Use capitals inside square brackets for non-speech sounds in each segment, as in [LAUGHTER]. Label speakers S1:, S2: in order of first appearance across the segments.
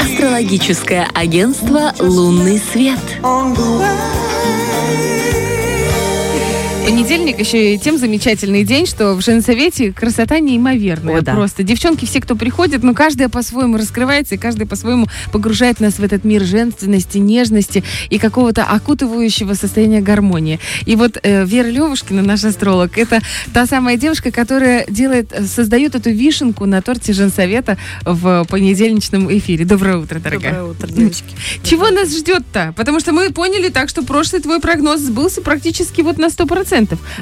S1: Астрологическое агентство «Лунный свет».
S2: Понедельник еще и тем замечательный день, что в женсовете красота неимоверная.
S3: О, да.
S2: Просто девчонки все, кто приходит, ну каждая по-своему раскрывается, и каждая по-своему погружает нас в этот мир женственности, нежности и какого-то окутывающего состояния гармонии. И вот э, Вера Левушкина, наш астролог, это та самая девушка, которая делает, создает эту вишенку на торте женсовета в понедельничном эфире. Доброе утро, дорогая.
S3: Доброе утро, девочки.
S2: Чего нас ждет-то? Потому что мы поняли так, что прошлый твой прогноз сбылся практически вот на 100%.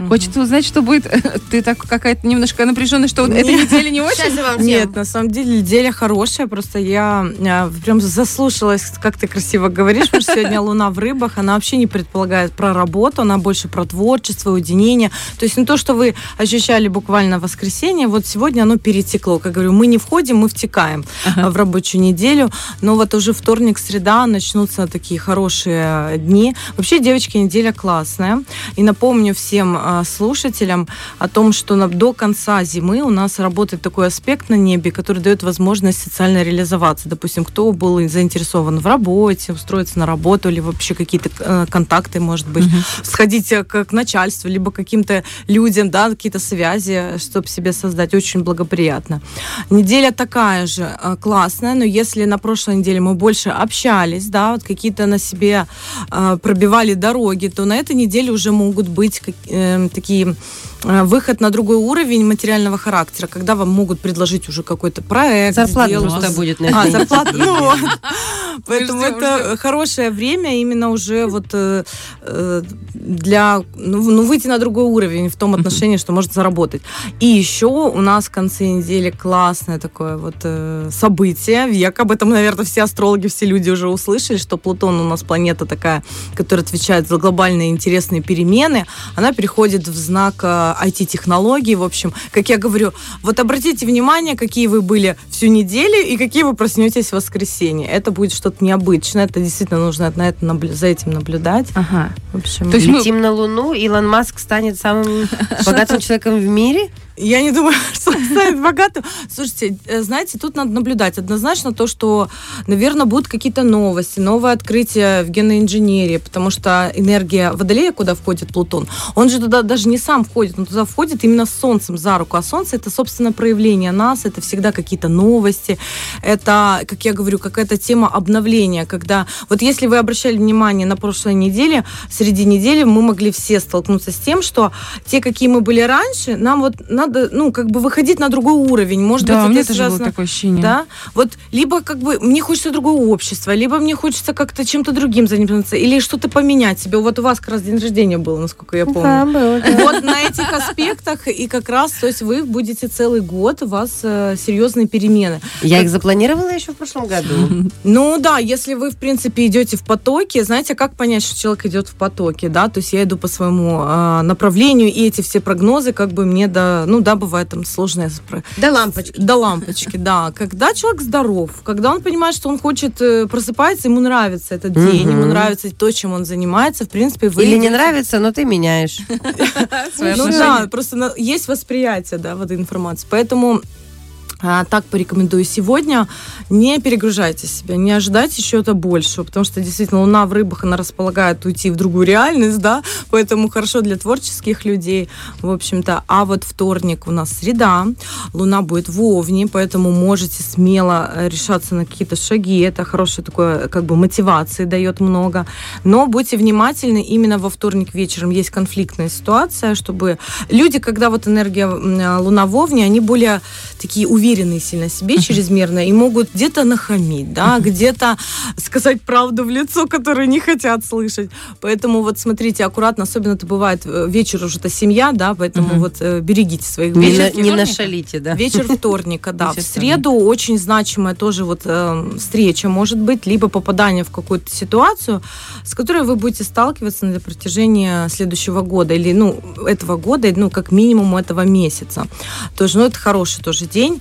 S2: Хочется узнать, что будет. [LAUGHS] Ты так какая-то немножко напряженная, что вот эта неделя не очень?
S3: Нет, на самом деле неделя хорошая, просто я а, прям заслушалась, как ты красиво говоришь, потому что сегодня Луна в рыбах, она вообще не предполагает про работу, она больше про творчество, уединение. То есть не то, что вы ощущали буквально в воскресенье, вот сегодня оно перетекло. Как говорю, мы не входим, мы втекаем а, в рабочую неделю, но вот уже вторник, среда начнутся такие хорошие дни. Вообще, девочки, неделя классная. И напомню всем а, слушателям о том, что до конца зимы у нас работает такой аспект на небе, который дает возможность социально реализоваться. Допустим, кто был заинтересован в работе, устроиться на работу или вообще какие-то э, контакты, может быть, сходить э, к, к начальству, либо каким-то людям, да, какие-то связи, чтобы себе создать. Очень благоприятно. Неделя такая же э, классная, но если на прошлой неделе мы больше общались, да, вот какие-то на себе пробивали дороги, то на этой неделе уже могут быть как- э, такие выход на другой уровень материального характера, когда вам могут предложить уже какой-то проект.
S4: Зарплата
S3: сделать.
S4: просто будет на
S3: А, зарплата, ну. Поэтому это хорошее время именно уже вот э, э, для, ну, ну, выйти на другой уровень в том отношении, что может заработать. И еще у нас в конце недели классное такое вот э, событие. Век об этом, наверное, все астрологи, все люди уже услышали, что Плутон у нас планета такая, которая отвечает за глобальные интересные перемены. Она переходит в знак IT-технологий. В общем, как я говорю, вот обратите внимание, какие вы были всю неделю и какие вы проснетесь в воскресенье. Это будет что-то необычное. Это действительно нужно на это наблю- за этим наблюдать.
S2: Ага.
S3: В общем,
S2: То есть мы-
S4: Летим на Луну, Илон Маск станет самым [LAUGHS] богатым человеком в мире.
S3: Я не думаю, [LAUGHS] что он станет богатым. Слушайте, э, знаете, тут надо наблюдать. Однозначно то, что, наверное, будут какие-то новости, новые открытия в генной инженерии, потому что энергия Водолея, куда входит Плутон, он же туда даже не сам входит, он туда входит именно с Солнцем за руку. А Солнце это, собственно, проявление нас, это всегда какие-то новости, это, как я говорю, какая-то тема обновления, когда... Вот если вы обращали внимание на прошлой неделе, среди недели мы могли все столкнуться с тем, что те, какие мы были раньше, нам вот надо, ну, как бы выходить на другой уровень. Может
S2: Да, у
S3: быть,
S2: меня
S3: это
S2: тоже было
S3: связано-
S2: такое ощущение.
S3: да, вот либо как бы мне хочется другое общество, либо мне хочется как-то чем-то другим заниматься, или что-то поменять себе. Вот у вас как раз день рождения был, насколько я помню.
S4: было.
S3: Вот на этих аспектах и как раз, то есть вы будете целый год, у вас э, серьезные перемены.
S4: Я их запланировала еще в прошлом году. [LAUGHS]
S3: Ну да, если вы, в принципе, идете в потоке, знаете, как понять, что человек идет в потоке, да? То есть я иду по своему э, направлению, и эти все прогнозы, как бы мне, да, ну да, бывает там сложные спро-
S4: До лампочки.
S3: до лампочки, да. Когда человек здоров, когда он понимает, что он хочет э, просыпается, ему нравится этот день, ему нравится то, чем он занимается, в принципе, вы...
S4: Или не нравится, но ты меняешь. [LAUGHS]
S3: Ну да, просто есть восприятие, да, вот этой информации. Поэтому а, так порекомендую сегодня. Не перегружайте себя, не ожидайте чего-то большего, потому что действительно Луна в рыбах, она располагает уйти в другую реальность, да, поэтому хорошо для творческих людей, в общем-то. А вот вторник у нас среда, Луна будет в Овне, поэтому можете смело э, решаться на какие-то шаги. Это хорошее такое, как бы, мотивации дает много. Но будьте внимательны, именно во вторник вечером есть конфликтная ситуация, чтобы люди, когда вот энергия м, Луна в Овне, они более такие уверенные сильно в себе, чрезмерно, и могут где-то нахамить, да, где-то сказать правду в лицо, которую не хотят слышать. Поэтому вот смотрите аккуратно, особенно это бывает э, вечер уже это семья, да, поэтому
S2: Мгм.
S3: вот э, берегите своих
S4: Не,
S3: близких.
S4: на- не нашалите, да.
S3: Вечер вторника, да.
S2: Вечер
S3: В среду очень значимая тоже вот э, встреча может быть, либо попадание в какую-то ситуацию, с которой вы будете сталкиваться на протяжении следующего года или, ну, этого года, ну, как минимум этого месяца. Тоже, ну, это хороший тоже день.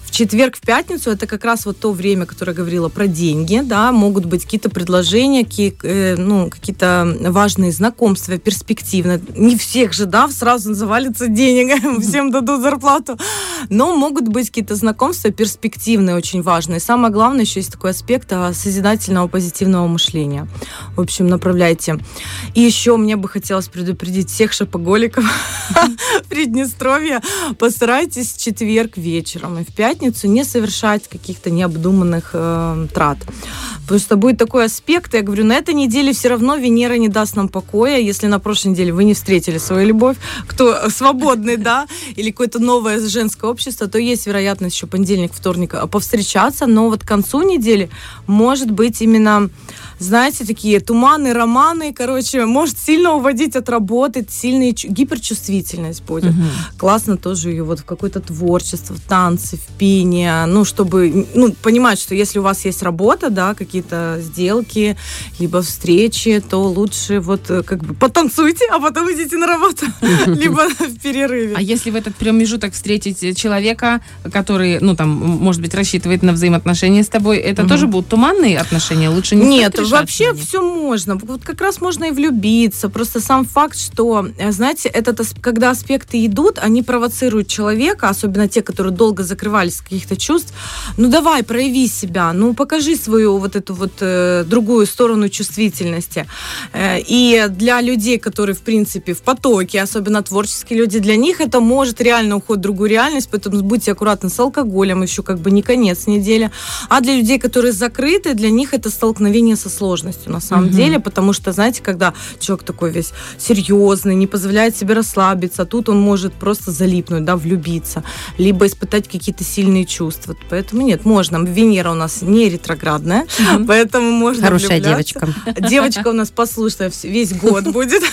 S3: Четверг, в пятницу это как раз вот то время, которое говорила про деньги, да, могут быть какие-то предложения, какие, э, ну, какие-то важные знакомства, перспективно. Не всех же, да, сразу завалится денег, [LAUGHS] всем дадут зарплату. Но могут быть какие-то знакомства перспективные, очень важные. Самое главное, еще есть такой аспект а, созидательного, позитивного мышления. В общем, направляйте. И еще мне бы хотелось предупредить всех шопоголиков [LAUGHS] Приднестровья. Постарайтесь в четверг вечером и в пятницу не совершать каких-то необдуманных э, трат. Что будет такой аспект, я говорю, на этой неделе все равно Венера не даст нам покоя, если на прошлой неделе вы не встретили свою любовь, кто свободный, да, или какое-то новое женское общество, то есть вероятность еще понедельник, вторник а, повстречаться, но вот к концу недели может быть именно знаете, такие туманы, романы, короче, может сильно уводить от работы, сильная гиперчувствительность будет. Угу. Классно тоже ее вот в какое-то творчество, в танцы, в пение, ну, чтобы, ну, понимать, что если у вас есть работа, да, какие-то сделки, либо встречи, то лучше вот э, как бы потанцуйте, а потом идите на работу, [LAUGHS] либо в перерыве.
S2: А если в этот промежуток встретить человека, который, ну, там, может быть, рассчитывает на взаимоотношения с тобой, это тоже будут туманные отношения? Лучше не
S3: Нет, вообще все можно. Вот как раз можно и влюбиться. Просто сам факт, что, э, знаете, этот, когда аспекты идут, они провоцируют человека, особенно те, которые долго закрывались каких-то чувств. Ну давай, прояви себя, ну покажи свою вот эту вот э, другую сторону чувствительности. Э, и для людей, которые, в принципе, в потоке, особенно творческие люди, для них это может реально уход в другую реальность, поэтому будьте аккуратны с алкоголем, еще как бы не конец недели. А для людей, которые закрыты, для них это столкновение со сложностью на самом угу. деле, потому что, знаете, когда человек такой весь серьезный, не позволяет себе расслабиться, тут он может просто залипнуть, да, влюбиться, либо испытать какие-то сильные чувства. Поэтому нет, можно. Венера у нас не ретроградная, угу. поэтому можно
S4: Хорошая девочка.
S3: Девочка у нас послушная весь год [LAUGHS] будет.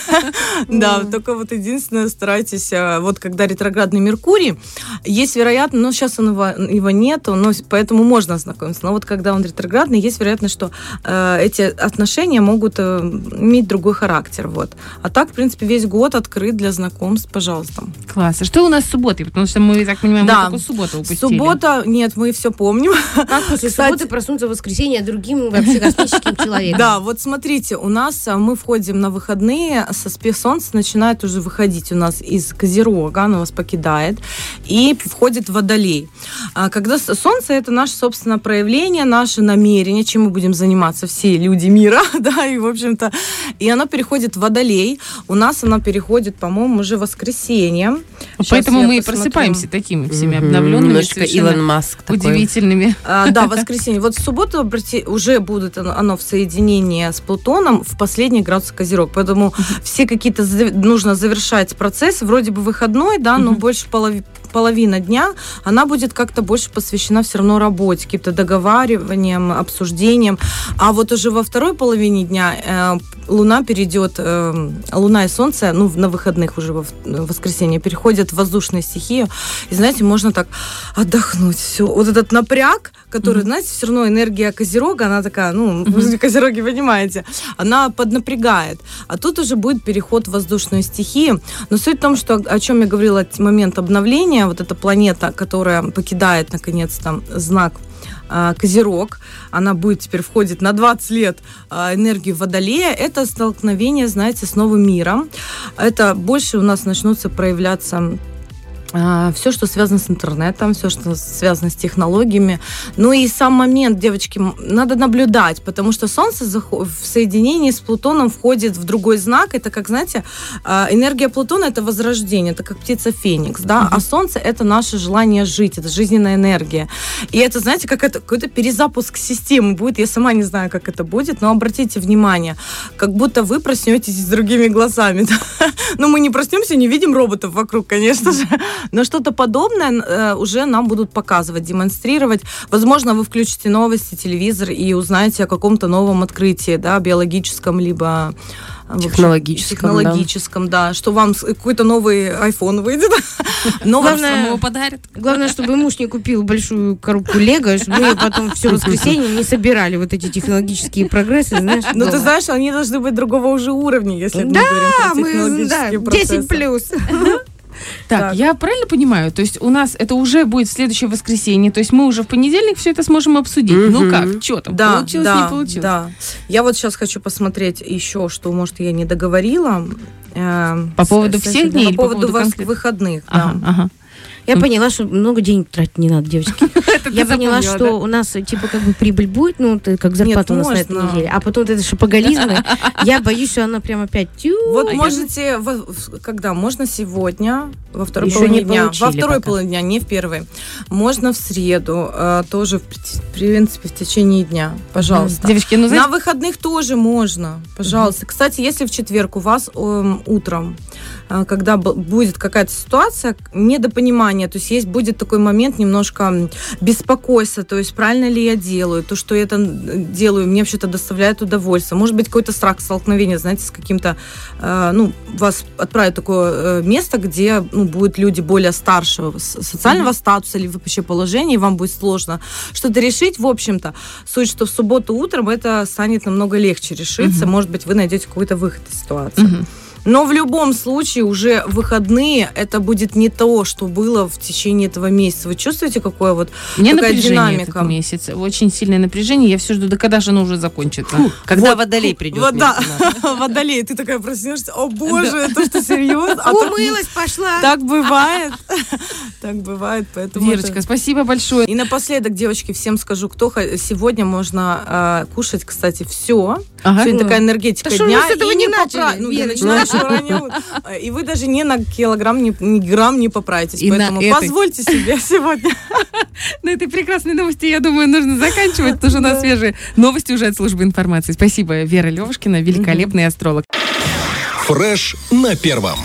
S3: Да, только вот единственное, старайтесь, э, вот когда ретроградный Меркурий, есть вероятность, но сейчас его нету, но поэтому можно ознакомиться. Но вот когда он ретроградный, есть вероятность, что э, эти отношения могут э, иметь другой характер. Вот. А так, в принципе, весь год открыт для знакомств, пожалуйста.
S2: Класс. А что у нас с субботой? Потому что мы, так понимаем, да. мы только субботу упустили.
S3: Суббота, нет, мы все помним.
S4: Как после Кстати, субботы проснуться в воскресенье другим вообще космическим человеком?
S3: Да, вот смотрите, у нас а, мы входим на выходные, со солнце начинает уже выходить у нас из Козерога, оно вас покидает, и входит в Водолей. А когда солнце это наше, собственно, проявление, наше намерение, чем мы будем заниматься все люди мира, [LAUGHS] да, и, в общем-то, и оно переходит в Водолей. У нас оно переходит, по-моему, уже в воскресенье.
S2: Сейчас Поэтому мы и просыпаемся такими всеми обновленными.
S4: Немножко Илон Маск
S2: Удивительными.
S3: А, да, [LAUGHS] воскресенье. Вот в субботу уже будет оно в соединении с Плутоном в последний градус Козерог. Поэтому все какие-то нужно завершать процессы. Вроде бы выходной, да, но больше половины половина дня, она будет как-то больше посвящена все равно работе, каким-то договариваниям, обсуждениям. А вот уже во второй половине дня э, Луна перейдет, э, Луна и Солнце, ну, на выходных уже во воскресенье, переходят в воздушную стихию. И, знаете, можно так отдохнуть. Все. Вот этот напряг, который, mm-hmm. знаете, все равно энергия Козерога, она такая, ну, mm-hmm. Козероги, понимаете, она поднапрягает. А тут уже будет переход в воздушную стихию. Но суть в том, что о чем я говорила, момент обновления, вот эта планета, которая покидает, наконец-то, знак а, Козерог, она будет теперь входит на 20 лет а, энергию Водолея, это столкновение, знаете, с новым миром. Это больше у нас начнутся проявляться все, что связано с интернетом, все, что связано с технологиями. Ну и сам момент, девочки, надо наблюдать, потому что Солнце в соединении с Плутоном входит в другой знак. Это, как, знаете, а, энергия Плутона – это возрождение, это как птица Феникс, да, а Солнце – это наше желание жить, это жизненная энергия. И это, знаете, как это, какой-то перезапуск системы будет. Я сама не знаю, как это будет, но обратите внимание, как будто вы проснетесь с другими глазами. [LAUGHS] Но ну, мы не проснемся, не видим роботов вокруг, конечно же, но что-то подобное э, уже нам будут показывать, демонстрировать. Возможно, вы включите новости, телевизор и узнаете о каком-то новом открытии, да, биологическом, либо
S4: технологическом,
S3: технологическом, да. да, что вам какой-то новый iPhone выйдет. [LAUGHS]
S2: Но главное, его подарят.
S4: Главное, чтобы муж не купил большую коробку Лего, чтобы мы потом все [LAUGHS] воскресенье не собирали вот эти технологические прогрессы, знаешь.
S3: Ну, ты знаешь, они должны быть другого уже уровня, если
S4: мы говорим про технологические
S3: да, 10 плюс. [LAUGHS]
S2: Так,
S3: Так.
S2: я правильно понимаю? То есть у нас это уже будет следующее воскресенье, то есть мы уже в понедельник все это сможем обсудить. Ну
S4: Мгм.
S2: как, что там,
S3: Да,
S2: получилось,
S3: да,
S2: не получилось?
S3: да. Я вот сейчас хочу посмотреть еще, что, может, я не договорила. э,
S2: По поводу
S3: с- с-
S2: всех дней
S3: По
S2: или по
S3: поводу
S2: поводу конкретно?
S3: выходных, да.
S2: Ага, ага.
S4: Я поняла, что много денег тратить не надо, девочки. [LAUGHS] Я поняла, что у нас типа как бы прибыль будет, ну, как зарплата у нас на этой неделе. А потом это шапоголизм, я боюсь, что она прям опять.
S3: Вот
S2: А
S3: можете, когда? Можно сегодня, во второй половине
S4: не
S3: дня. Во второй половине дня, не в первой. Можно в среду, э, тоже, в при- в принципе, в течение дня. Пожалуйста.
S2: Девочки, ну
S3: На выходных тоже можно, пожалуйста. Кстати, если в четверг у вас эм, утром, э, когда будет какая-то ситуация, к- недопонимание, то есть есть будет такой момент немножко беспокойства, то есть правильно ли я делаю, то, что я это делаю, мне вообще-то доставляет удовольствие. Может быть, какой-то страх столкновения, знаете, с каким-то, э, ну, вас отправят такое э, место, где, ну, будут люди более старшего социального статуса или вообще положения, и вам будет сложно что-то решить, в общем-то. Суть, что в субботу утром это станет намного легче решиться.
S2: Мгм.
S3: Может быть, вы найдете какой-то выход из ситуации.
S2: Мгм.
S3: Но в любом случае уже выходные это будет не то, что было в течение этого месяца. Вы чувствуете, какое вот
S2: мне
S3: какая динамика.
S2: этот месяц, очень сильное напряжение, я все жду, да когда же оно уже закончится?
S5: Когда
S3: Вот,
S5: водолей придет.
S3: Вот, да,
S5: вместо нас. [LAUGHS]
S3: водолей, ты такая проснешься, о боже, это что, серьезно? А так-
S4: Умылась, пошла.
S3: Так бывает. [LAUGHS] Так бывает, поэтому... это-
S2: Верочка, спасибо большое.
S3: И напоследок, девочки, всем скажу, кто сегодня можно э, кушать, кстати, все.
S2: Ага.
S3: Сегодня такая энергетика
S4: Да что
S3: дня.
S4: с этого
S3: и
S4: не
S3: попра-
S4: начали,
S3: Ну, я начинаю раннего. И вы даже ни на килограмм, ни, ни грамм не поправитесь.
S2: И
S3: Поэтому
S2: этой.
S3: позвольте себе [LAUGHS] сегодня.
S2: На этой прекрасной новости, я думаю, нужно заканчивать, потому что у нас свежие новости уже от службы информации. Спасибо, Вера Левушкина, великолепный астролог.
S6: Фреш на первом.